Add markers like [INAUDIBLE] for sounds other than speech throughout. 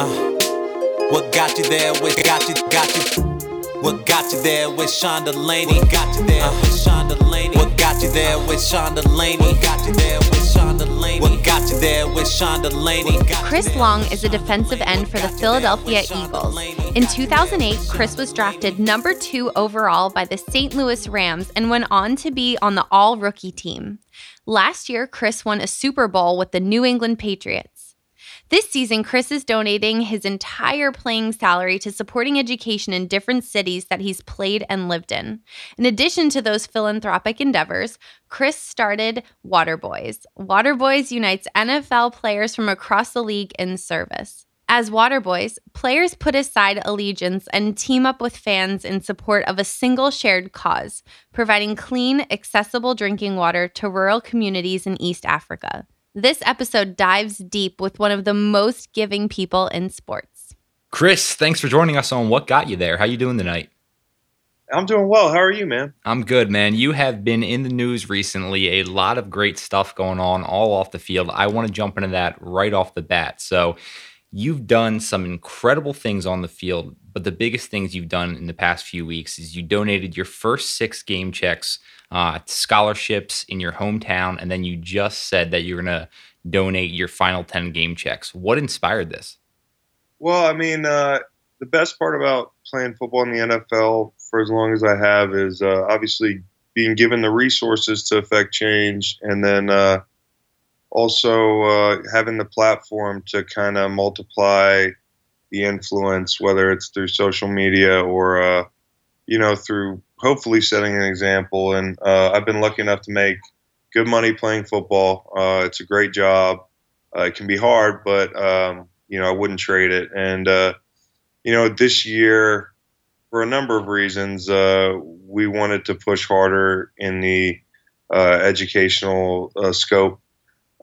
Uh, what got you there? What got you? Got you? What got you there with Sean Delaney? What got you there uh, with Sean Delaney? What got you there with Sean Delaney? What got you there with Sean Delaney? What got you there with Sean Delaney? Chris Long is a defensive end for the Philadelphia Eagles. In 2008, Chris was drafted number two overall by the St. Louis Rams and went on to be on the all rookie team. Last year, Chris won a Super Bowl with the New England Patriots. This season, Chris is donating his entire playing salary to supporting education in different cities that he's played and lived in. In addition to those philanthropic endeavors, Chris started Waterboys. Waterboys unites NFL players from across the league in service. As Waterboys, players put aside allegiance and team up with fans in support of a single shared cause, providing clean, accessible drinking water to rural communities in East Africa. This episode dives deep with one of the most giving people in sports. Chris, thanks for joining us on What Got You There. How you doing tonight? I'm doing well. How are you, man? I'm good, man. You have been in the news recently. A lot of great stuff going on all off the field. I want to jump into that right off the bat. So, you've done some incredible things on the field, but the biggest things you've done in the past few weeks is you donated your first six game checks uh, scholarships in your hometown, and then you just said that you're going to donate your final 10 game checks. What inspired this? Well, I mean, uh, the best part about playing football in the NFL for as long as I have is uh, obviously being given the resources to affect change, and then uh, also uh, having the platform to kind of multiply the influence, whether it's through social media or uh, you know through hopefully setting an example. And uh, I've been lucky enough to make good money playing football. Uh, it's a great job. Uh, it can be hard, but um, you know I wouldn't trade it. And uh, you know this year, for a number of reasons, we wanted to push harder in the educational scope.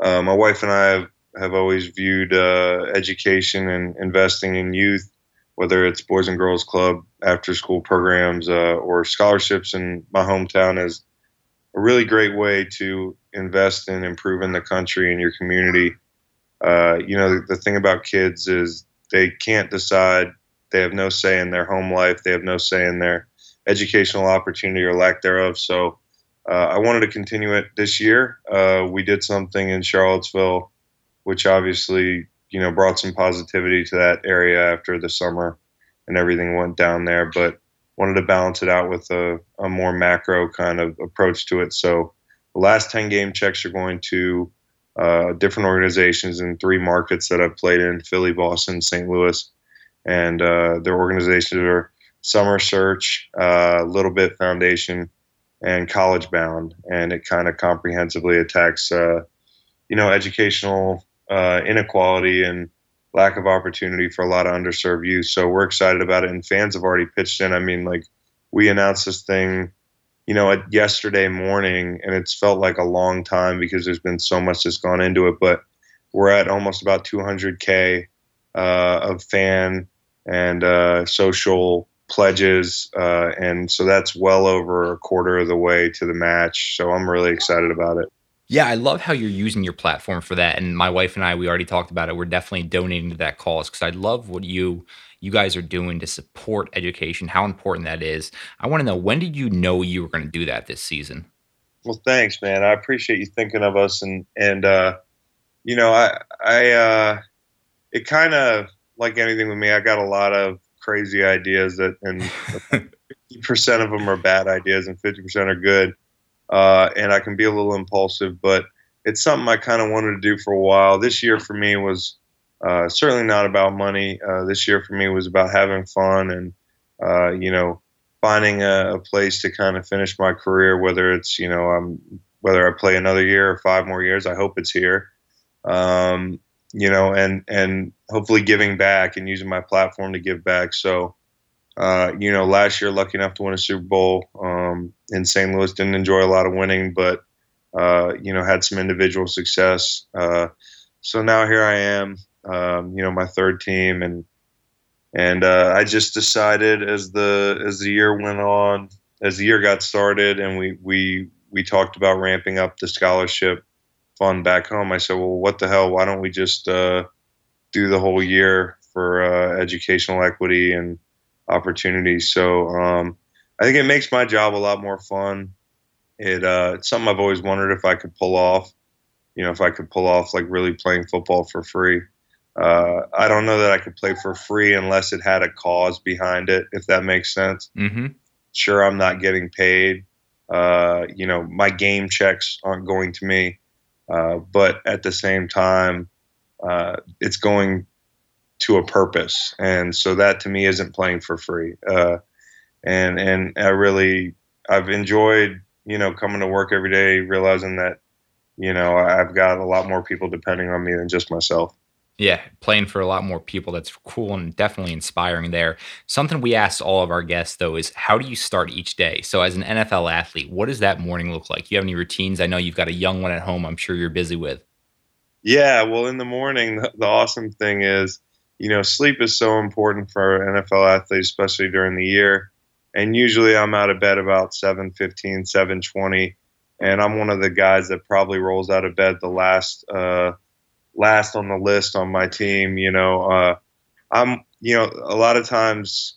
My wife and I have, have always viewed education and investing in youth whether it's Boys and Girls Club, after school programs, uh, or scholarships in my hometown as a really great way to invest in improving the country and your community. Uh, you know, the, the thing about kids is they can't decide, they have no say in their home life, they have no say in their educational opportunity or lack thereof. So, uh, I wanted to continue it this year. Uh, we did something in Charlottesville, which obviously you know brought some positivity to that area after the summer and everything went down there but wanted to balance it out with a, a more macro kind of approach to it so the last 10 game checks are going to uh, different organizations in three markets that I've played in Philly, Boston, St. Louis. And uh, their organizations are Summer Search, uh, Little Bit Foundation, and College Bound. And it kind of comprehensively attacks, uh, you know, educational uh, inequality and lack of opportunity for a lot of underserved youth. So we're excited about it, and fans have already pitched in. I mean, like we announced this thing, you know, at yesterday morning, and it's felt like a long time because there's been so much that's gone into it. But we're at almost about 200k uh, of fan and uh, social pledges, uh, and so that's well over a quarter of the way to the match. So I'm really excited about it. Yeah, I love how you're using your platform for that. And my wife and I, we already talked about it. We're definitely donating to that cause because I love what you you guys are doing to support education, how important that is. I want to know when did you know you were going to do that this season? Well, thanks, man. I appreciate you thinking of us and and uh, you know, I I uh, it kind of like anything with me, I got a lot of crazy ideas that and [LAUGHS] 50% of them are bad ideas and 50% are good uh, and I can be a little impulsive, but it's something I kind of wanted to do for a while. This year for me was uh, certainly not about money. Uh, this year for me was about having fun and uh, you know finding a, a, place to kind of finish my career. Whether it's you know I'm whether I play another year or five more years, I hope it's here. Um, you know, and and hopefully giving back and using my platform to give back. So uh, you know, last year, lucky enough to win a Super Bowl um, in St. Louis. Didn't enjoy a lot of winning, but uh, you know, had some individual success. Uh, so now here I am, um, you know, my third team, and and uh, I just decided as the as the year went on, as the year got started, and we we we talked about ramping up the scholarship fund back home. I said, well, what the hell? Why don't we just uh, do the whole year for uh, educational equity and opportunities. So um, I think it makes my job a lot more fun. It uh, it's something I've always wondered if I could pull off. You know, if I could pull off like really playing football for free. Uh, I don't know that I could play for free unless it had a cause behind it, if that makes sense. Mm-hmm. Sure, I'm not getting paid. Uh, you know, my game checks aren't going to me, uh, but at the same time, uh, it's going to a purpose, and so that to me isn't playing for free. Uh, and and I really I've enjoyed you know coming to work every day, realizing that you know I've got a lot more people depending on me than just myself. Yeah, playing for a lot more people. That's cool and definitely inspiring there. Something we asked all of our guests, though, is how do you start each day? So, as an NFL athlete, what does that morning look like? You have any routines? I know you've got a young one at home, I'm sure you're busy with. Yeah, well, in the morning, the, the awesome thing is, you know, sleep is so important for NFL athletes, especially during the year. And usually I'm out of bed about 7.15, 7.20. And I'm one of the guys that probably rolls out of bed the last uh, last on the list on my team. You know, uh, I'm you know a lot of times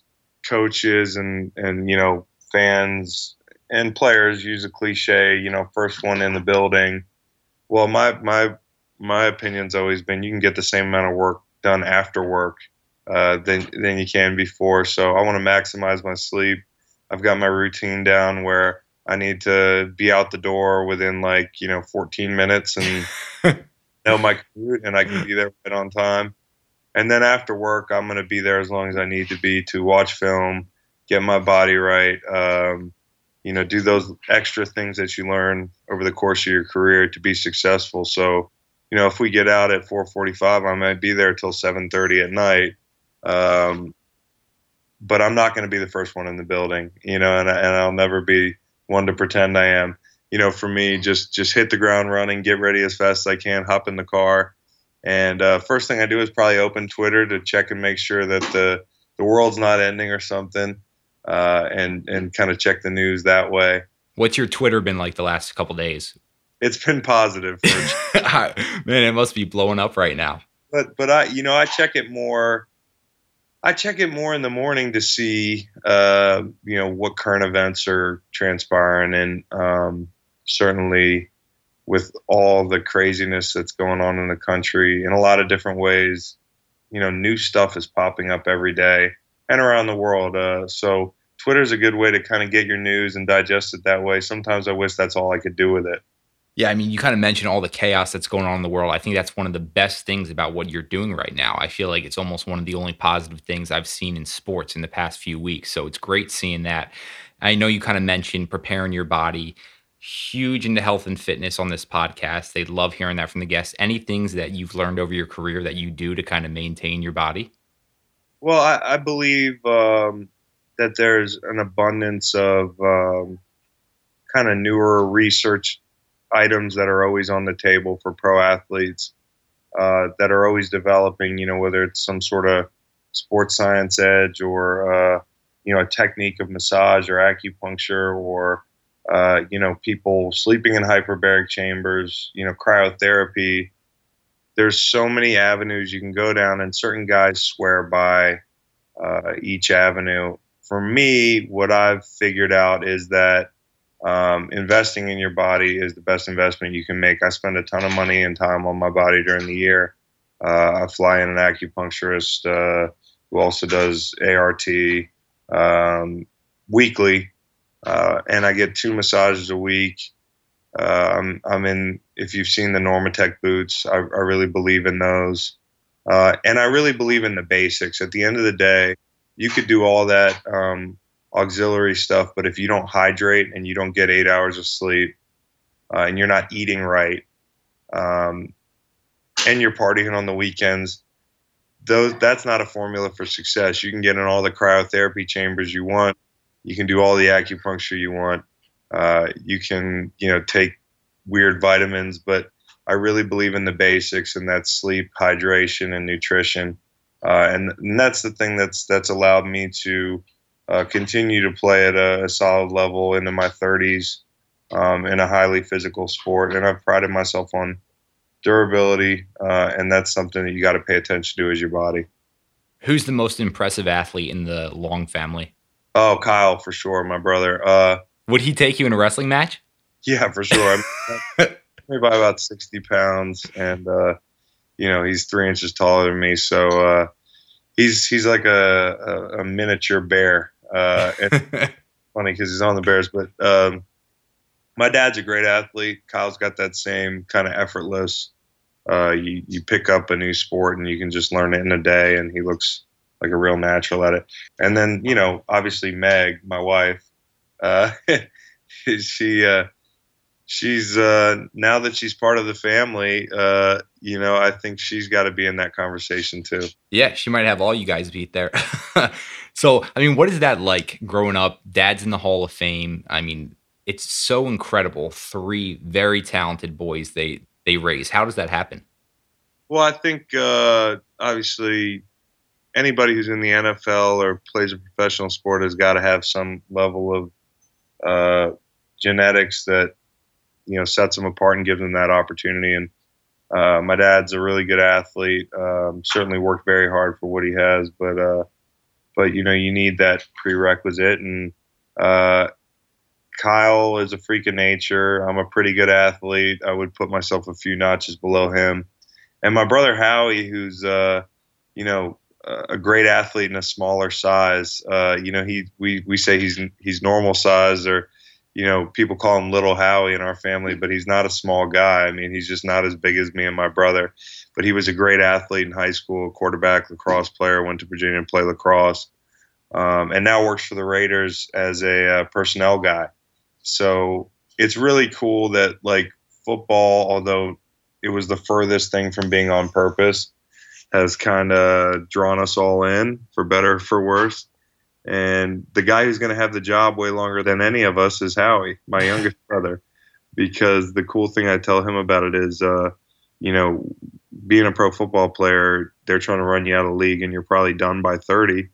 coaches and and you know fans and players use a cliche. You know, first one in the building. Well, my my my opinion's always been you can get the same amount of work done after work uh, than than you can before. So I want to maximize my sleep. I've got my routine down where I need to be out the door within like you know 14 minutes and [LAUGHS] know my [LAUGHS] commute and I can be there right on time. And then after work, I'm going to be there as long as I need to be to watch film, get my body right, um, you know, do those extra things that you learn over the course of your career to be successful. So, you know, if we get out at 4:45, I might be there till 7:30 at night. Um, but I'm not going to be the first one in the building, you know, and, and I'll never be one to pretend I am you know, for me, just just hit the ground running, get ready as fast as I can, hop in the car, and uh, first thing I do is probably open Twitter to check and make sure that the the world's not ending or something, uh, and and kind of check the news that way. What's your Twitter been like the last couple days? It's been positive. [LAUGHS] [LAUGHS] Man, it must be blowing up right now. But but I you know I check it more. I check it more in the morning to see, uh, you know, what current events are transpiring, and um, certainly with all the craziness that's going on in the country in a lot of different ways, you know, new stuff is popping up every day and around the world. Uh, so Twitter is a good way to kind of get your news and digest it that way. Sometimes I wish that's all I could do with it. Yeah, I mean, you kind of mentioned all the chaos that's going on in the world. I think that's one of the best things about what you're doing right now. I feel like it's almost one of the only positive things I've seen in sports in the past few weeks. So it's great seeing that. I know you kind of mentioned preparing your body huge into health and fitness on this podcast. They love hearing that from the guests. Any things that you've learned over your career that you do to kind of maintain your body? Well, I, I believe um, that there's an abundance of um, kind of newer research items that are always on the table for pro athletes uh, that are always developing. You know, whether it's some sort of sports science edge or uh, you know a technique of massage or acupuncture or uh, you know, people sleeping in hyperbaric chambers, you know, cryotherapy. There's so many avenues you can go down, and certain guys swear by uh, each avenue. For me, what I've figured out is that um, investing in your body is the best investment you can make. I spend a ton of money and time on my body during the year. Uh, I fly in an acupuncturist uh, who also does ART um, weekly uh, and I get two massages a week. Uh, I'm, I'm in. If you've seen the Normatec boots, I, I really believe in those, uh, and I really believe in the basics. At the end of the day, you could do all that um, auxiliary stuff, but if you don't hydrate and you don't get eight hours of sleep, uh, and you're not eating right, um, and you're partying on the weekends, those that's not a formula for success. You can get in all the cryotherapy chambers you want you can do all the acupuncture you want. Uh, you can, you know, take weird vitamins, but I really believe in the basics, and that's sleep, hydration, and nutrition. Uh, and, and, that's the thing that's that's allowed me to uh, continue to play at a, a, solid level into my 30s um, in a highly physical sport. And I've prided myself on durability, uh, and that's something that you got to pay attention to as your body. Who's the most impressive athlete in the Long family? Oh, Kyle for sure, my brother. Uh, Would he take you in a wrestling match? Yeah, for sure. I'm maybe by about sixty pounds, and uh, you know he's three inches taller than me, so uh, he's he's like a, a, a miniature bear. Uh, [LAUGHS] funny because he's on the Bears, but um, my dad's a great athlete. Kyle's got that same kind of effortless. Uh, you you pick up a new sport and you can just learn it in a day, and he looks like a real natural at it. And then you know, obviously Meg, my wife, uh, [LAUGHS] she uh, she's uh, now that she's part of the family. Uh, you know, I think she's got to be in that conversation too. Yeah, she might have all you guys beat there. [LAUGHS] so, I mean, what is that like growing up? Dad's in the Hall of Fame. I mean, it's so incredible. Three very talented boys they they raise. How does that happen? Well, I think uh, obviously anybody who's in the NFL or plays a professional sport has got to have some level of uh, genetics that you know sets them apart and gives them that opportunity. And uh, my dad's a really good athlete. Um, certainly worked very hard for what he has, but uh, but you know you need that prerequisite. And uh, Kyle is a freak of nature. I'm a pretty good athlete. I would put myself a few notches below him. And my brother Howie, who's uh, you know a great athlete in a smaller size. Uh, you know, he we we say he's he's normal size, or you know, people call him Little Howie in our family, but he's not a small guy. I mean, he's just not as big as me and my brother. But he was a great athlete in high school, quarterback, lacrosse player, went to Virginia and played lacrosse, um, and now works for the Raiders as a uh, personnel guy. So it's really cool that like football, although it was the furthest thing from being on purpose has kind of drawn us all in for better for worse. And the guy who's going to have the job way longer than any of us is Howie, my youngest [LAUGHS] brother. Because the cool thing I tell him about it is, uh, you know, being a pro football player, they're trying to run you out of the league, and you're probably done by 30.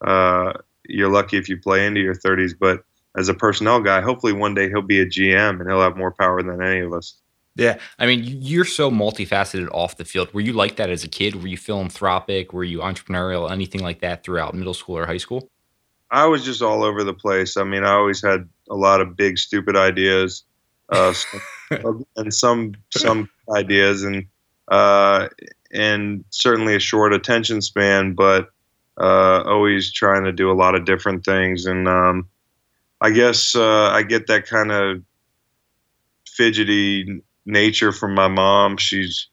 Uh, you're lucky if you play into your 30s, but as a personnel guy, hopefully one day he'll be a GM and he'll have more power than any of us. Yeah, I mean, you're so multifaceted off the field. Were you like that as a kid? Were you philanthropic? Were you entrepreneurial? Anything like that throughout middle school or high school? I was just all over the place. I mean, I always had a lot of big, stupid ideas, uh, [LAUGHS] and some some ideas, and uh, and certainly a short attention span, but uh, always trying to do a lot of different things. And um, I guess uh, I get that kind of fidgety nature from my mom. She's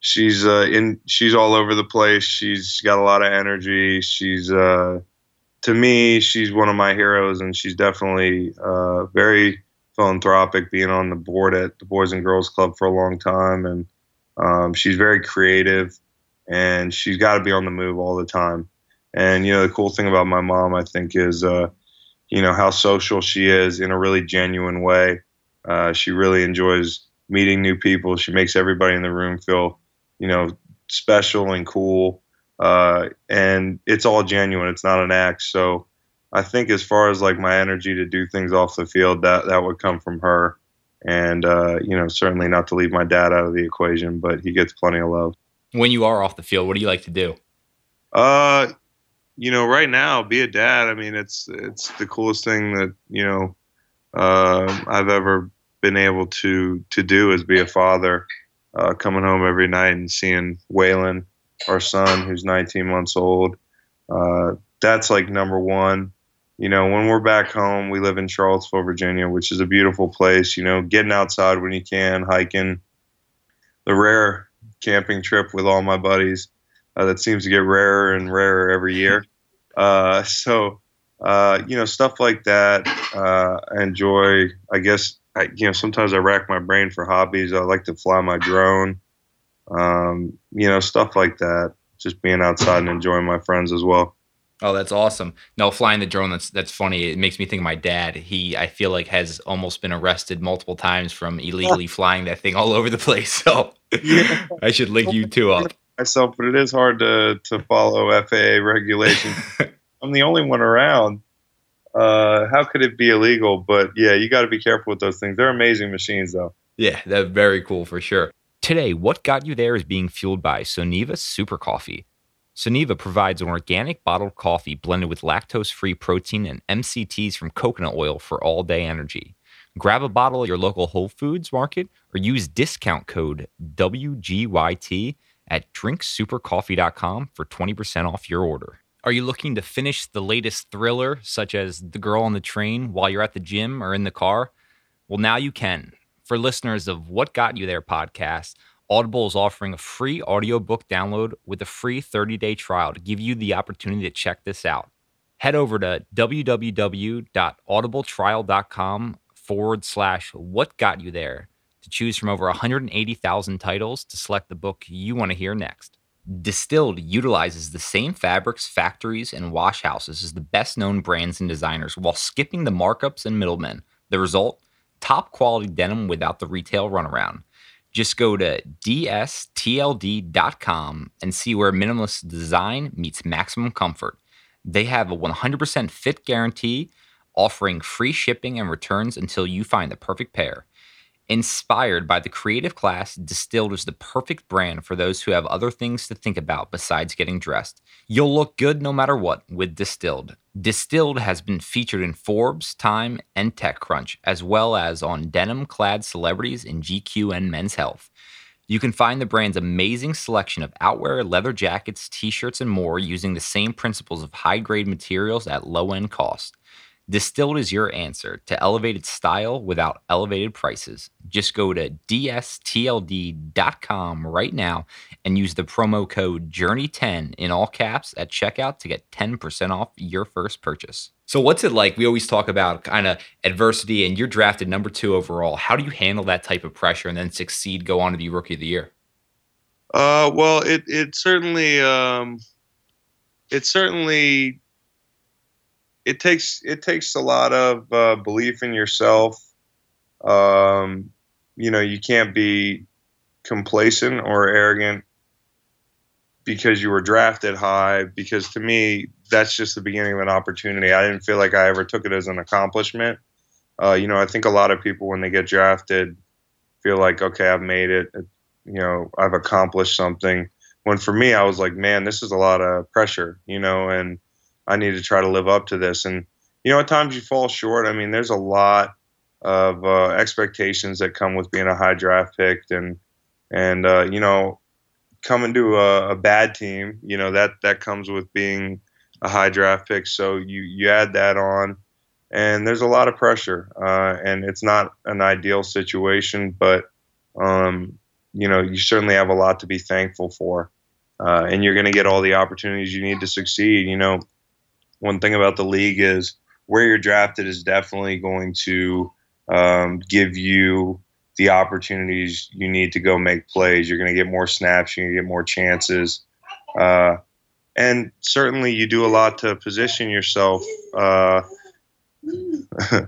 she's uh, in she's all over the place. She's got a lot of energy. She's uh, to me, she's one of my heroes, and she's definitely uh, very philanthropic. Being on the board at the Boys and Girls Club for a long time, and um, she's very creative, and she's got to be on the move all the time. And you know, the cool thing about my mom, I think, is uh, you know how social she is in a really genuine way. Uh, she really enjoys meeting new people. She makes everybody in the room feel, you know, special and cool. Uh, and it's all genuine. It's not an act. So I think as far as like my energy to do things off the field, that that would come from her. And uh, you know, certainly not to leave my dad out of the equation, but he gets plenty of love. When you are off the field, what do you like to do? Uh, you know, right now, be a dad. I mean, it's it's the coolest thing that you know uh, I've ever been able to to do is be a father, uh, coming home every night and seeing Waylon, our son, who's 19 months old. Uh, that's like number one. You know, when we're back home, we live in Charlottesville, Virginia, which is a beautiful place. You know, getting outside when you can, hiking, the rare camping trip with all my buddies. Uh, that seems to get rarer and rarer every year. [LAUGHS] Uh, so, uh, you know, stuff like that. Uh, I enjoy, I guess, I, you know, sometimes I rack my brain for hobbies. I like to fly my drone, um, you know, stuff like that. Just being outside and enjoying my friends as well. Oh, that's awesome. No, flying the drone, that's that's funny. It makes me think of my dad. He I feel like has almost been arrested multiple times from illegally [LAUGHS] flying that thing all over the place. So yeah. [LAUGHS] I should link you two up. Myself, but it is hard to to follow FAA regulations. [LAUGHS] I'm the only one around uh, how could it be illegal? But yeah, you got to be careful with those things. They're amazing machines, though. Yeah, they're very cool for sure. Today, what got you there is being fueled by Sunniva Super Coffee. Sunniva provides an organic bottled coffee blended with lactose free protein and MCTs from coconut oil for all day energy. Grab a bottle at your local Whole Foods market or use discount code WGYT at drinksupercoffee.com for 20% off your order. Are you looking to finish the latest thriller, such as The Girl on the Train, while you're at the gym or in the car? Well, now you can. For listeners of What Got You There podcast, Audible is offering a free audiobook download with a free 30 day trial to give you the opportunity to check this out. Head over to www.audibletrial.com forward slash what got you there to choose from over 180,000 titles to select the book you want to hear next. Distilled utilizes the same fabrics, factories, and wash houses as the best known brands and designers while skipping the markups and middlemen. The result? Top quality denim without the retail runaround. Just go to dstld.com and see where minimalist design meets maximum comfort. They have a 100% fit guarantee, offering free shipping and returns until you find the perfect pair. Inspired by the creative class, Distilled is the perfect brand for those who have other things to think about besides getting dressed. You'll look good no matter what with Distilled. Distilled has been featured in Forbes, Time, and TechCrunch, as well as on denim clad celebrities in GQ and Men's Health. You can find the brand's amazing selection of outwear, leather jackets, t shirts, and more using the same principles of high grade materials at low end cost. Distilled is your answer to elevated style without elevated prices. Just go to dstld.com right now and use the promo code JOURNEY10 in all caps at checkout to get 10% off your first purchase. So, what's it like? We always talk about kind of adversity, and you're drafted number two overall. How do you handle that type of pressure and then succeed, go on to be rookie of the year? Uh, well, it it certainly um, it certainly it takes it takes a lot of uh, belief in yourself. Um, you know, you can't be complacent or arrogant because you were drafted high. Because to me, that's just the beginning of an opportunity. I didn't feel like I ever took it as an accomplishment. Uh, you know, I think a lot of people when they get drafted feel like, okay, I've made it. You know, I've accomplished something. When for me, I was like, man, this is a lot of pressure. You know, and I need to try to live up to this. And you know, at times you fall short. I mean, there's a lot of uh, expectations that come with being a high draft pick, and and uh, you know, coming to a, a, bad team, you know that that comes with being a high draft pick. So you you add that on, and there's a lot of pressure, uh, and it's not an ideal situation, but um, you know, you certainly have a lot to be thankful for. Uh, and you're going to get all the opportunities you need to succeed. You know, one thing about the league is where you're drafted is definitely going to um, give you the opportunities you need to go make plays. You're going to get more snaps. You're going to get more chances. Uh, and certainly you do a lot to position yourself. Uh, [LAUGHS]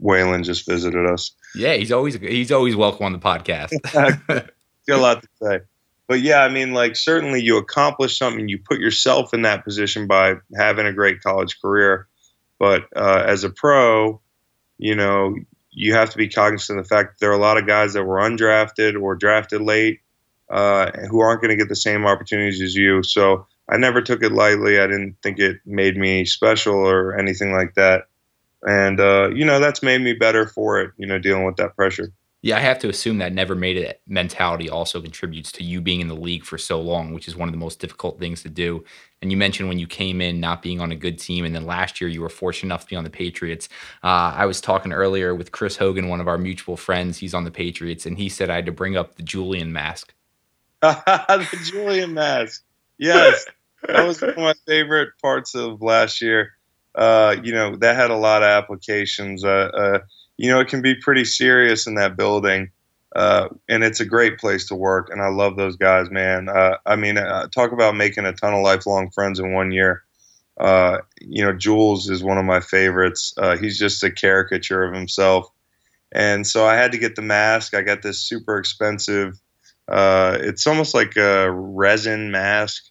Waylon just visited us. Yeah, he's always he's always welcome on the podcast. [LAUGHS] got a lot to say but yeah, I mean, like certainly you accomplish something, you put yourself in that position by having a great college career. But uh, as a pro, you know, you have to be cognizant of the fact that there are a lot of guys that were undrafted or drafted late uh, who aren't going to get the same opportunities as you. So I never took it lightly. I didn't think it made me special or anything like that. And, uh, you know, that's made me better for it, you know, dealing with that pressure. Yeah, I have to assume that never made it mentality also contributes to you being in the league for so long, which is one of the most difficult things to do. And you mentioned when you came in not being on a good team, and then last year you were fortunate enough to be on the Patriots. Uh, I was talking earlier with Chris Hogan, one of our mutual friends. He's on the Patriots, and he said I had to bring up the Julian mask. [LAUGHS] [LAUGHS] the Julian mask, yes, that was one of my favorite parts of last year. Uh, you know, that had a lot of applications. Uh, uh you know, it can be pretty serious in that building. Uh, and it's a great place to work. And I love those guys, man. Uh, I mean, uh, talk about making a ton of lifelong friends in one year. Uh, you know, Jules is one of my favorites. Uh, he's just a caricature of himself. And so I had to get the mask. I got this super expensive, uh, it's almost like a resin mask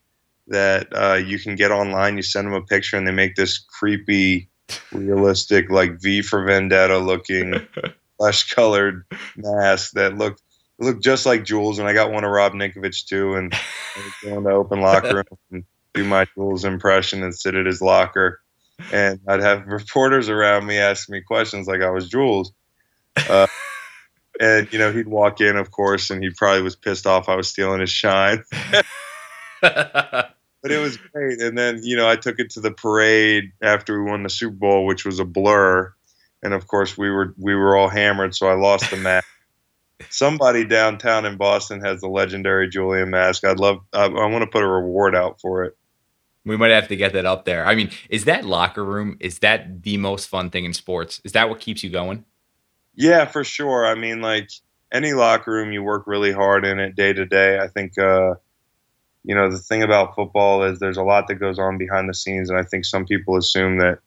that you can get online. You send them a picture and they make this creepy realistic, like V for Vendetta looking [LAUGHS] flesh colored mask that looked looked just like Jules. And I got one of Rob Ninkovich too. And going to open locker room. [LAUGHS] And do my Jules impression and sit at his locker, and I'd have reporters around me asking me questions like I was Jules. Uh, [LAUGHS] and you know he'd walk in, of course, and he probably was pissed off I was stealing his shine. But it was great. And then you know I took it to the parade after we won the Super Bowl, which was a blur, and of course we were we were all hammered, so I lost the match. [LAUGHS] Somebody downtown in Boston has the legendary Julian mask. I'd love. I, I want to put a reward out for it. We might have to get that up there. I mean, is that locker room? Is that the most fun thing in sports? Is that what keeps you going? Yeah, for sure. I mean, like any locker room, you work really hard in it day to day. I think, uh, you know, the thing about football is there's a lot that goes on behind the scenes, and I think some people assume that,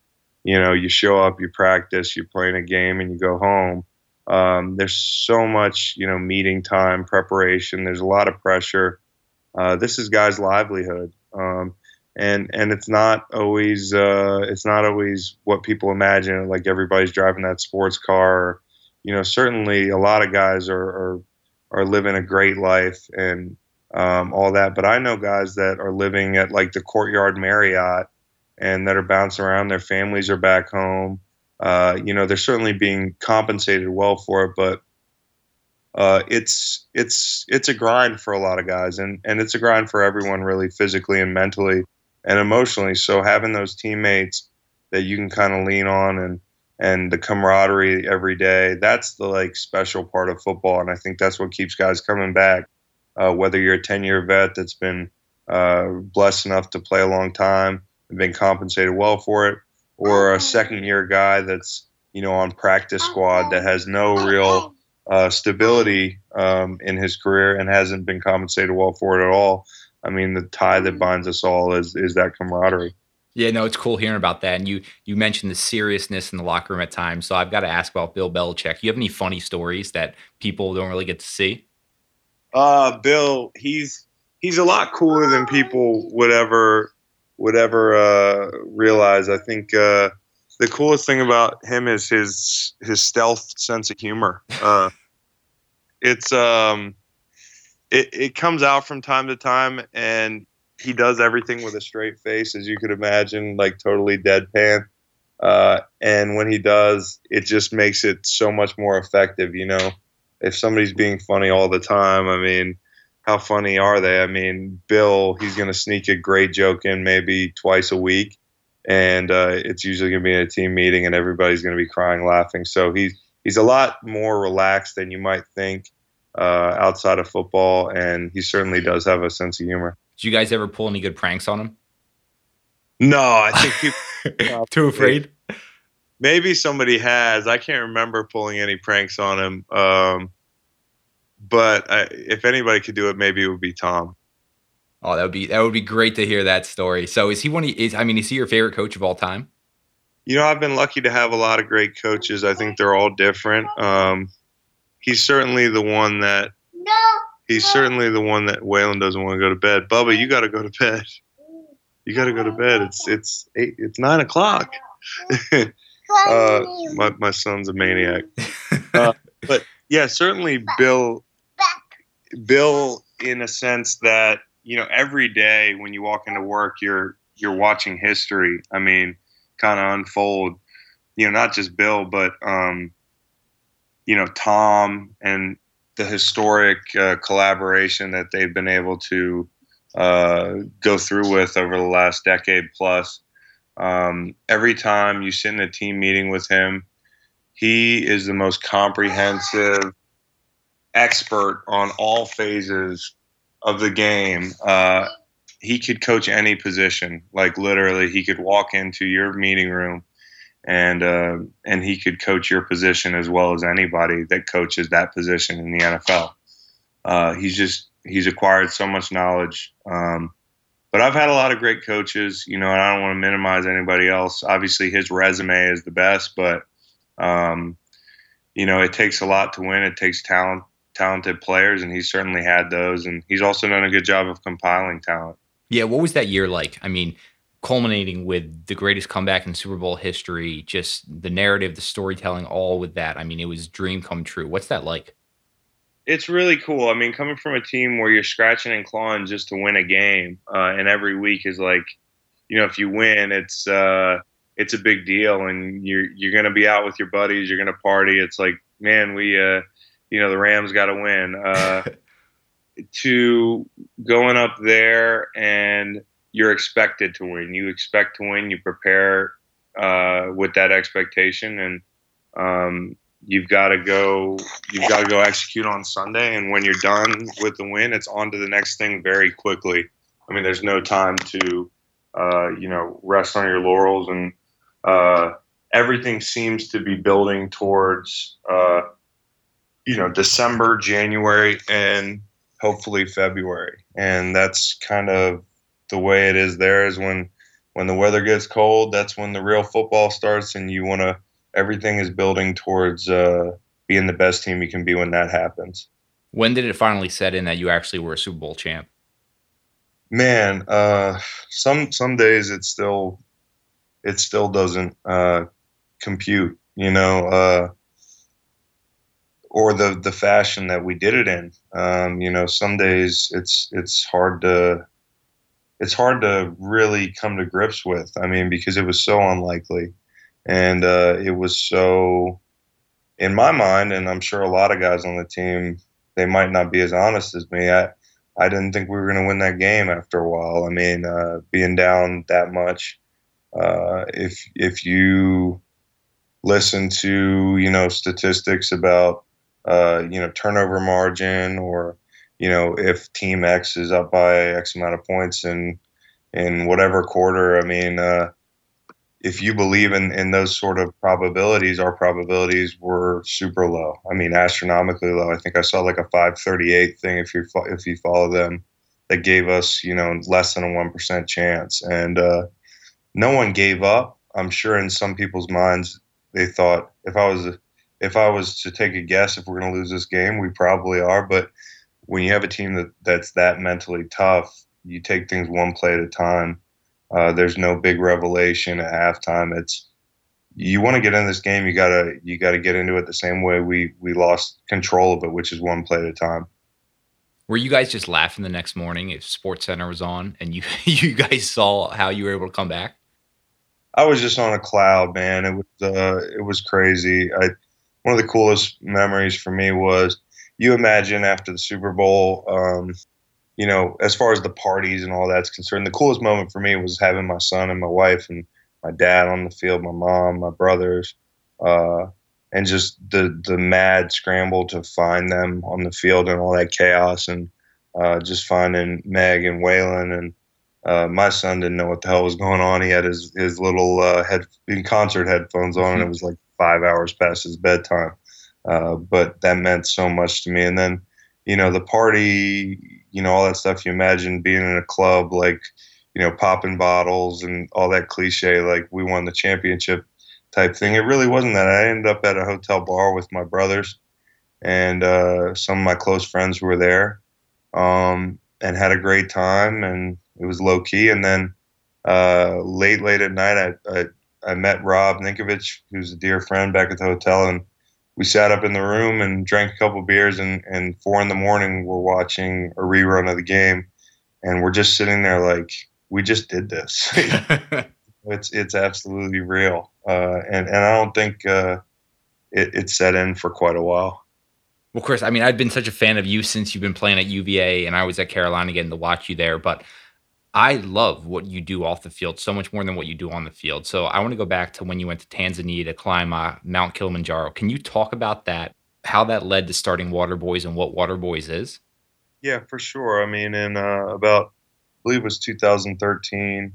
you know, you show up, you practice, you're playing a game, and you go home. Um, there's so much, you know, meeting time, preparation. There's a lot of pressure. Uh, this is guys' livelihood, um, and and it's not always uh, it's not always what people imagine. Like everybody's driving that sports car. You know, certainly a lot of guys are are, are living a great life and um, all that. But I know guys that are living at like the Courtyard Marriott and that are bouncing around. Their families are back home. Uh, you know, they're certainly being compensated well for it, but uh, it's it's it's a grind for a lot of guys, and and it's a grind for everyone, really, physically and mentally and emotionally. So having those teammates that you can kind of lean on and and the camaraderie every day. That's the like special part of football, and I think that's what keeps guys coming back. Uh, whether you're a 10 year vet that's been uh, blessed enough to play a long time and been compensated well for it, or a second year guy that's you know on practice squad that has no real uh, stability um, in his career and hasn't been compensated well for it at all. I mean, the tie that binds us all is is that camaraderie. Yeah, no, it's cool hearing about that. And you you mentioned the seriousness in the locker room at times. So I've got to ask about Bill Belichick. You have any funny stories that people don't really get to see? Uh, Bill, he's he's a lot cooler than people would ever would ever uh, realize. I think uh, the coolest thing about him is his his stealth sense of humor. Uh, it's um, it it comes out from time to time, and he does everything with a straight face, as you could imagine, like totally deadpan. Uh, and when he does, it just makes it so much more effective. You know, if somebody's being funny all the time, I mean, how funny are they? I mean, Bill, he's going to sneak a great joke in maybe twice a week, and uh, it's usually going to be in a team meeting, and everybody's going to be crying, laughing. So he's he's a lot more relaxed than you might think uh, outside of football, and he certainly does have a sense of humor. Did you guys ever pull any good pranks on him? No, I think people [LAUGHS] too afraid. Maybe somebody has. I can't remember pulling any pranks on him. Um, but I, if anybody could do it, maybe it would be Tom. Oh, that would be that would be great to hear that story. So, is he one? Of, is I mean, is he your favorite coach of all time? You know, I've been lucky to have a lot of great coaches. I think they're all different. Um, he's certainly the one that No. he's certainly the one that Waylon doesn't want to go to bed. Bubba, you got to go to bed. You got to go to bed. It's it's eight. It's nine o'clock. [LAUGHS] uh, my my son's a maniac. [LAUGHS] Uh, but yeah, certainly Bill. Bill, in a sense that you know, every day when you walk into work, you're you're watching history. I mean, kind of unfold. You know, not just Bill, but um, you know, Tom and the historic uh, collaboration that they've been able to uh, go through with over the last decade plus. Um, every time you sit in a team meeting with him, he is the most comprehensive expert on all phases of the game. Uh, he could coach any position. Like literally, he could walk into your meeting room and uh, and he could coach your position as well as anybody that coaches that position in the NFL. Uh, he's just he's acquired so much knowledge. Um, but I've had a lot of great coaches, you know, and I don't want to minimize anybody else. Obviously, his resume is the best, but um, you know, it takes a lot to win. It takes talent, talented players, and he's certainly had those. And he's also done a good job of compiling talent. Yeah, what was that year like? I mean, culminating with the greatest comeback in Super Bowl history, just the narrative, the storytelling, all with that. I mean, it was dream come true. What's that like? It's really cool. I mean, coming from a team where you're scratching and clawing just to win a game, uh, and every week is like, you know, if you win, it's uh, it's a big deal, and you're you're gonna be out with your buddies, you're gonna party. It's like, man, we, uh, you know, the Rams got to win. Uh, [LAUGHS] to going up there and you're expected to win. You expect to win. You prepare uh, with that expectation, and um, you've got to go. You've got to go execute on Sunday. And when you're done with the win, it's on to the next thing very quickly. I mean, there's no time to, uh, you know, rest on your laurels, and uh, everything seems to be building towards, uh, you know, December, January, and hopefully February. And that's kind of the way it is there is when when the weather gets cold, that's when the real football starts and you want to everything is building towards uh, being the best team you can be when that happens. When did it finally set in that you actually were a Super Bowl champ? Man, uh, some some days it still it still doesn't uh, compute, you know. Uh, or the the fashion that we did it in. Um, you know, some days it's it's hard to it's hard to really come to grips with. I mean, because it was so unlikely, and uh, it was so, in my mind, and I'm sure a lot of guys on the team, they might not be as honest as me. I I didn't think we were going to win that game after a while. I mean, uh, being down that much, uh, if if you listen to you know statistics about uh, you know, turnover margin or, you know, if team X is up by X amount of points in in whatever quarter. I mean, uh, if you believe in, in those sort of probabilities, our probabilities were super low. I mean, astronomically low. I think I saw like a 538 thing if you if you follow them that gave us, you know, less than a 1% chance. And uh, no one gave up. I'm sure in some people's minds, they thought if I was if I was to take a guess, if we're going to lose this game, we probably are. But when you have a team that that's that mentally tough, you take things one play at a time. Uh, there's no big revelation at halftime. It's you want to get in this game, you gotta you gotta get into it the same way we we lost control of it, which is one play at a time. Were you guys just laughing the next morning if SportsCenter was on and you [LAUGHS] you guys saw how you were able to come back? I was just on a cloud, man. It was uh, it was crazy. I one of the coolest memories for me was you imagine after the Super Bowl, um, you know, as far as the parties and all that's concerned, the coolest moment for me was having my son and my wife and my dad on the field, my mom, my brothers, uh, and just the the mad scramble to find them on the field and all that chaos and uh, just finding Meg and Waylon and uh, my son didn't know what the hell was going on. He had his his little uh, head in concert headphones on, and it was like five hours past his bedtime. Uh, but that meant so much to me. And then, you know, the party, you know, all that stuff. You imagine being in a club, like, you know, popping bottles and all that cliche, like we won the championship type thing. It really wasn't that. I ended up at a hotel bar with my brothers and uh, some of my close friends were there, um, and had a great time. And it was low key. And then uh, late, late at night, I, I I met Rob Ninkovich, who's a dear friend, back at the hotel, and we sat up in the room and drank a couple beers. And, and four in the morning, we're watching a rerun of the game, and we're just sitting there like we just did this. [LAUGHS] [LAUGHS] it's it's absolutely real, uh, and and I don't think uh, it, it set in for quite a while. Well, Chris, I mean, I've been such a fan of you since you've been playing at UVA, and I was at Carolina getting to watch you there, but I love what you do off the field so much more than what you do on the field. So I want to go back to when you went to Tanzania to climb uh, Mount Kilimanjaro. Can you talk about that? How that led to starting Waterboys and what Waterboys is? Yeah, for sure. I mean, in uh, about, I believe it was 2013.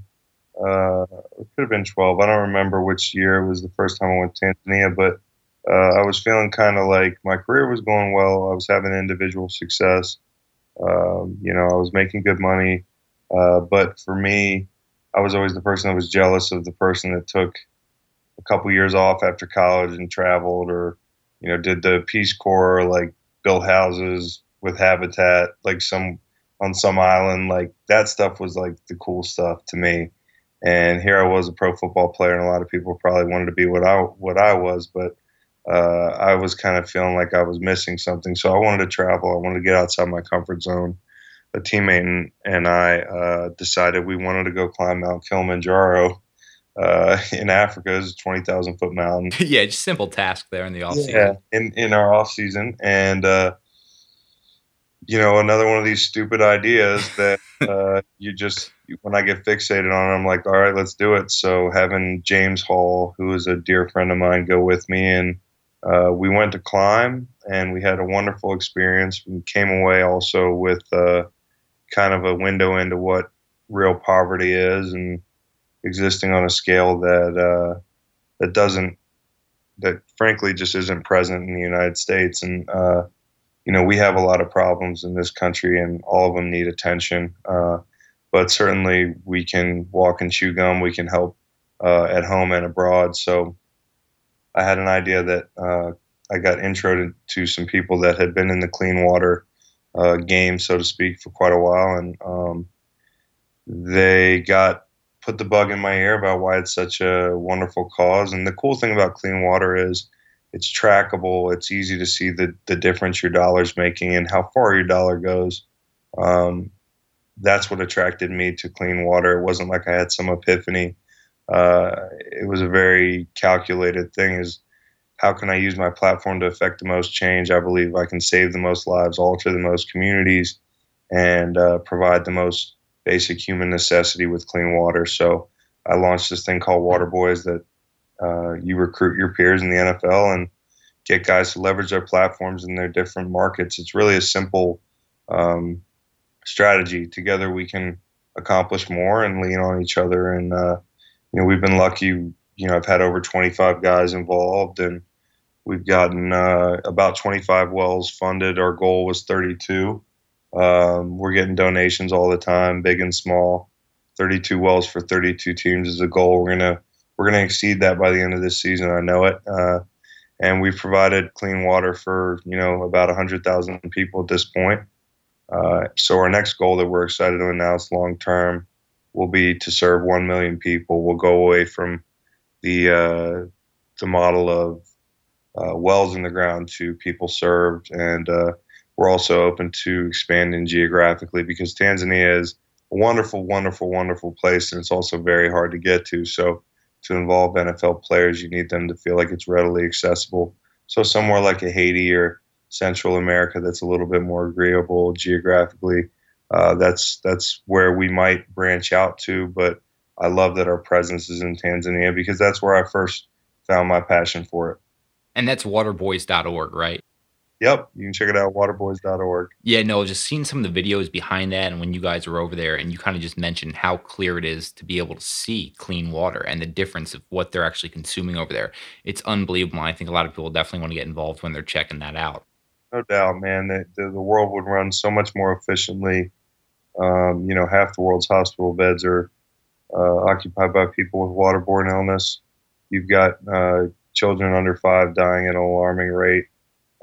Uh, it could have been 12. I don't remember which year it was the first time I went to Tanzania, but uh, I was feeling kind of like my career was going well. I was having individual success. Um, you know, I was making good money. Uh, but for me, I was always the person that was jealous of the person that took a couple years off after college and traveled, or you know, did the Peace Corps, like built houses with Habitat, like some on some island. Like that stuff was like the cool stuff to me. And here I was, a pro football player, and a lot of people probably wanted to be what I what I was, but uh, I was kind of feeling like I was missing something. So I wanted to travel. I wanted to get outside my comfort zone. A teammate and, and I uh, decided we wanted to go climb Mount Kilimanjaro uh, in Africa. It's a 20,000 foot mountain. [LAUGHS] yeah, just simple task there in the off season. Yeah, in, in our off season. And, uh, you know, another one of these stupid ideas that [LAUGHS] uh, you just, when I get fixated on it, I'm like, all right, let's do it. So having James Hall, who is a dear friend of mine, go with me and uh, we went to climb and we had a wonderful experience. We came away also with uh, kind of a window into what real poverty is and existing on a scale that uh, that doesn't that frankly just isn't present in the United States. And uh, you know we have a lot of problems in this country, and all of them need attention. Uh, but certainly we can walk and chew gum. We can help uh, at home and abroad. So I had an idea that uh, I got intro to some people that had been in the clean water uh, game, so to speak, for quite a while, and um, they got put the bug in my ear about why it's such a wonderful cause. And the cool thing about clean water is it's trackable. It's easy to see the the difference your dollar's making and how far your dollar goes. Um, that's what attracted me to clean water. It wasn't like I had some epiphany uh, it was a very calculated thing is how can I use my platform to affect the most change? I believe I can save the most lives, alter the most communities, and uh, provide the most basic human necessity with clean water. So I launched this thing called Waterboys that uh, you recruit your peers in the NFL and get guys to leverage their platforms in their different markets. It's really a simple um, strategy. Together we can accomplish more and lean on each other and uh, you know, we've been lucky. You know, I've had over 25 guys involved, and we've gotten uh, about 25 wells funded. Our goal was 32. Um, we're getting donations all the time, big and small. 32 wells for 32 teams is a goal. We're gonna we're gonna exceed that by the end of this season. I know it. Uh, and we've provided clean water for you know about 100,000 people at this point. Uh, so our next goal that we're excited to announce long term will be to serve 1 million people. We'll go away from the, uh, the model of uh, wells in the ground to people served. And uh, we're also open to expanding geographically because Tanzania is a wonderful, wonderful, wonderful place. And it's also very hard to get to. So to involve NFL players, you need them to feel like it's readily accessible. So somewhere like a Haiti or Central America that's a little bit more agreeable geographically uh, that's that's where we might branch out to. But I love that our presence is in Tanzania because that's where I first found my passion for it. And that's waterboys.org, right? Yep, you can check it out waterboys.org. Yeah, no, just seeing some of the videos behind that and when you guys were over there and you kind of just mentioned how clear it is to be able to see clean water and the difference of what they're actually consuming over there. It's unbelievable. I think a lot of people definitely want to get involved when they're checking that out. No doubt, man. The, the, the world would run so much more efficiently um, you know, half the world's hospital beds are uh, occupied by people with waterborne illness. You've got uh, children under five dying at an alarming rate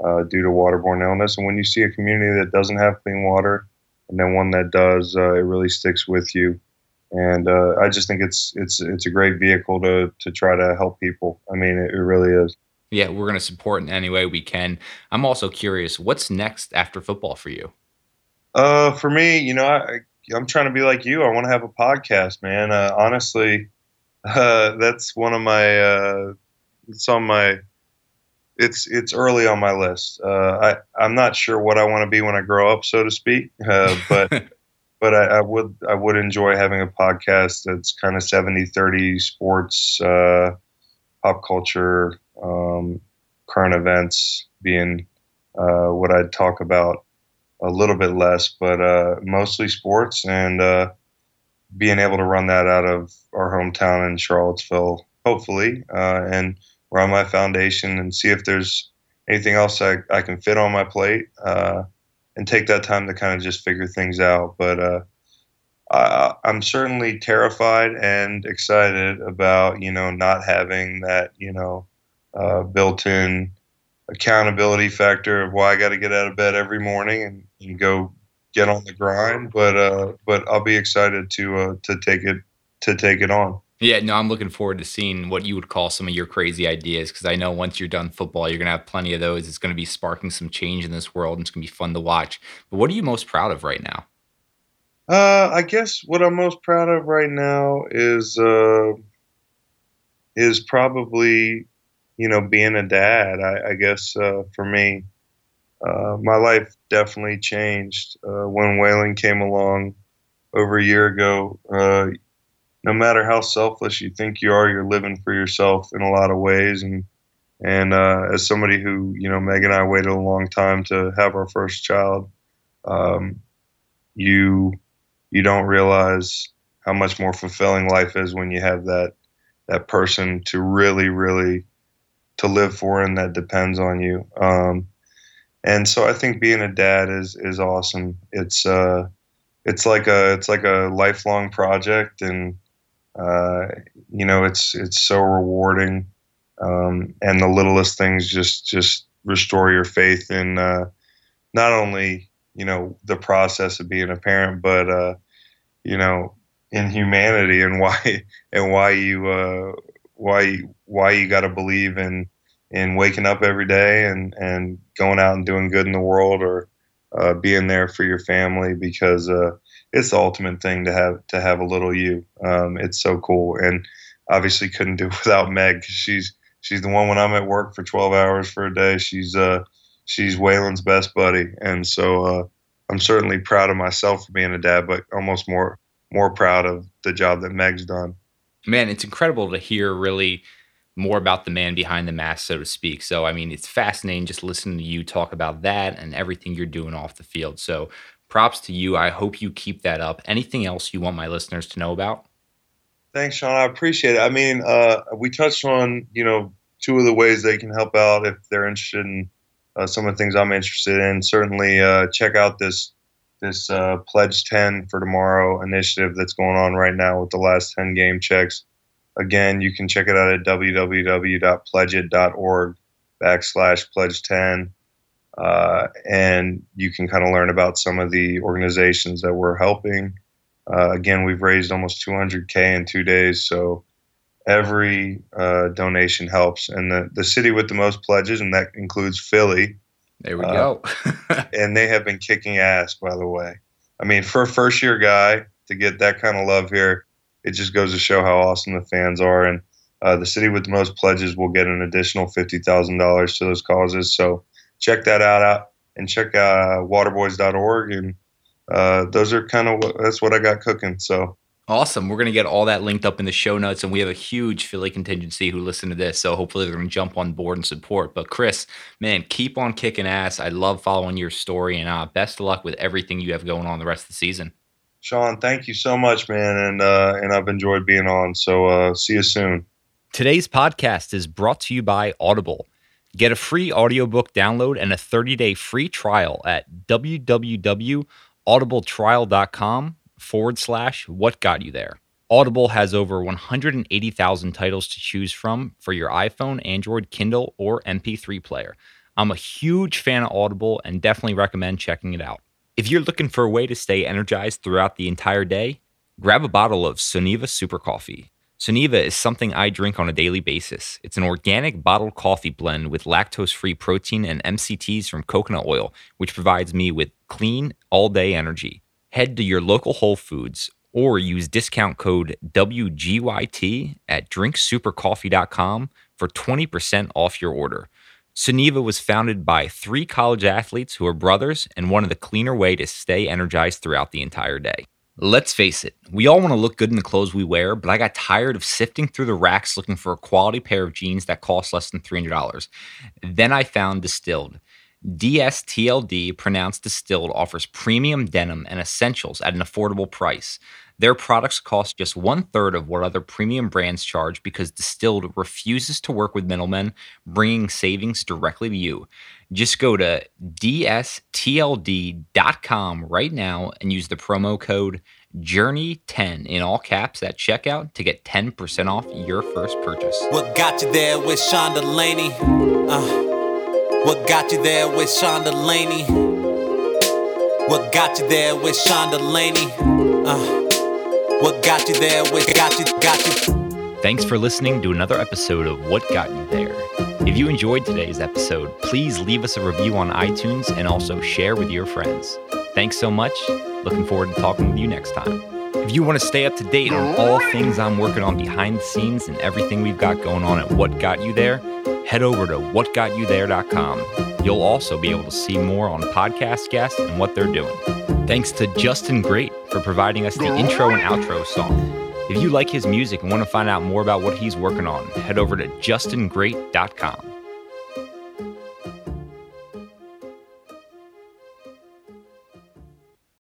uh, due to waterborne illness. And when you see a community that doesn't have clean water, and then one that does, uh, it really sticks with you. And uh, I just think it's it's it's a great vehicle to to try to help people. I mean, it, it really is. Yeah, we're going to support in any way we can. I'm also curious, what's next after football for you? Uh, for me, you know, I, I'm trying to be like you. I want to have a podcast, man. Uh, honestly, [LAUGHS] uh, that's one of my. It's on my. It's it's early on my list. Uh, I I'm not sure what I want to be when I grow up, so to speak. Uh, [LAUGHS] but but I, I, would I would enjoy having a podcast that's kind of 70-30 sports, uh, pop culture, um, current events being uh, what I'd talk about a little bit less, but uh, mostly sports and uh, being able to run that out of our hometown in Charlottesville, hopefully, uh, and run my foundation and see if there's anything else I, I can fit on my plate uh, and take that time to kind of just figure things out. But uh, I, I'm certainly terrified and excited about, you know, not having that, you know, uh, built in accountability factor of why I got to get out of bed every morning and, and go get on the grind. But uh, but I'll be excited to uh, to take it to take it on. Yeah, no, I'm looking forward to seeing what you would call some of your crazy ideas because I know once you're done football, you're going to have plenty of those. It's going to be sparking some change in this world and it's going to be fun to watch. But what are you most proud of right now? Uh, I guess what I'm most proud of right now is uh, is probably you know being a dad. I, I guess uh, for me, uh, my life definitely changed uh, when Waylon came along over a year ago. No matter how selfless you think you are, you're living for yourself in a lot of ways. And and uh, as somebody who you know, Meg and I waited a long time to have our first child, um, you you don't realize how much more fulfilling life is when you have that that person to really really to live for and that depends on you. Um, and so I think being a dad is is awesome. It's uh, it's like a it's like a lifelong project, and uh, you know it's it's so rewarding. Um, and the littlest things just just restore your faith in uh, not only you know the process of being a parent, but uh, you know in humanity and [LAUGHS] why and why you uh, why why you got to believe in in waking up every day and and going out and doing good in the world or uh, being there for your family because it's the ultimate thing to have to have a little you. Um, it's so cool, and obviously couldn't do [LAUGHS] without Meg. She's she's the one when I'm at work for 12 hours for a day. She's uh she's Waylon's best buddy, and so uh, I'm certainly proud of myself for being a dad, but almost more more proud of the job that Meg's done. Man, it's incredible to hear really more about the man behind the mask, so to speak. So, I mean, it's fascinating just listening to you talk about that and everything you're doing off the field. So, props to you. I hope you keep that up. Anything else you want my listeners to know about? Thanks, Sean. I appreciate it. I mean, uh, we touched on, you know, two of the ways they can help out if they're interested in uh, some of the things I'm interested in. Certainly, uh, check out this this uh, Pledge 10 for Tomorrow initiative that's going on right now with the last 10 game checks. Again, you can check it out at www.pledgeit.org backslash pledge 10. Uh, and you can kind of learn about some of the organizations that we're helping. Uh, again, we've raised almost 200K in two days. So every uh, donation helps. And the, the city with the most pledges, and that includes Philly. There we go. [LAUGHS] and they have been kicking ass, by the way. I mean, for a first year guy to get that kind of love here, it just goes to show how awesome the fans are. And uh, the city with the most pledges will get an additional fifty thousand dollars to those causes. So check that out, out and check uh, waterboys.org. And uh, those are kind of what, that's what I got cooking. So Awesome. We're going to get all that linked up in the show notes. And we have a huge Philly contingency who listen to this. So hopefully they're going to jump on board and support. But Chris, man, keep on kicking ass. I love following your story. And uh, best of luck with everything you have going on the rest of the season. Sean, thank you so much, man, and uh, and I've enjoyed being on. So uh, see you soon. Today's podcast is brought to you by Audible. Get a free audiobook download and a 30-day free trial at www.audibletrial.com forward slash what got you there. Audible has over 180,000 titles to choose from for your iPhone, Android, Kindle, or MP3 player. I'm a huge fan of Audible and definitely recommend checking it out. If you're looking for a way to stay energized throughout the entire day, grab a bottle of Sunniva Super Coffee. Sunniva is something I drink on a daily basis. It's an organic bottled coffee blend with lactose free protein and MCTs from coconut oil, which provides me with clean, all day energy. Head to your local Whole Foods or use discount code WGYT at drinksupercoffee.com for 20% off your order. Sunniva was founded by three college athletes who are brothers and wanted a cleaner way to stay energized throughout the entire day. Let's face it, we all want to look good in the clothes we wear, but I got tired of sifting through the racks looking for a quality pair of jeans that cost less than $300. Then I found Distilled. DSTLD, pronounced distilled, offers premium denim and essentials at an affordable price. Their products cost just one third of what other premium brands charge because Distilled refuses to work with middlemen, bringing savings directly to you. Just go to dstld.com right now and use the promo code Journey10 in all caps at checkout to get 10% off your first purchase. What got you there with Sean Delaney? Uh, what got you there with Sean Delaney? What got you there with Sean Delaney? Uh, what got you there with got you got you? Thanks for listening to another episode of What Got You There. If you enjoyed today's episode, please leave us a review on iTunes and also share with your friends. Thanks so much. Looking forward to talking with you next time. If you want to stay up to date on all things I'm working on behind the scenes and everything we've got going on at What Got You There, head over to whatgotyouthere.com. You'll also be able to see more on podcast guests and what they're doing. Thanks to Justin Great for providing us the intro and outro song. If you like his music and want to find out more about what he's working on, head over to justingreat.com.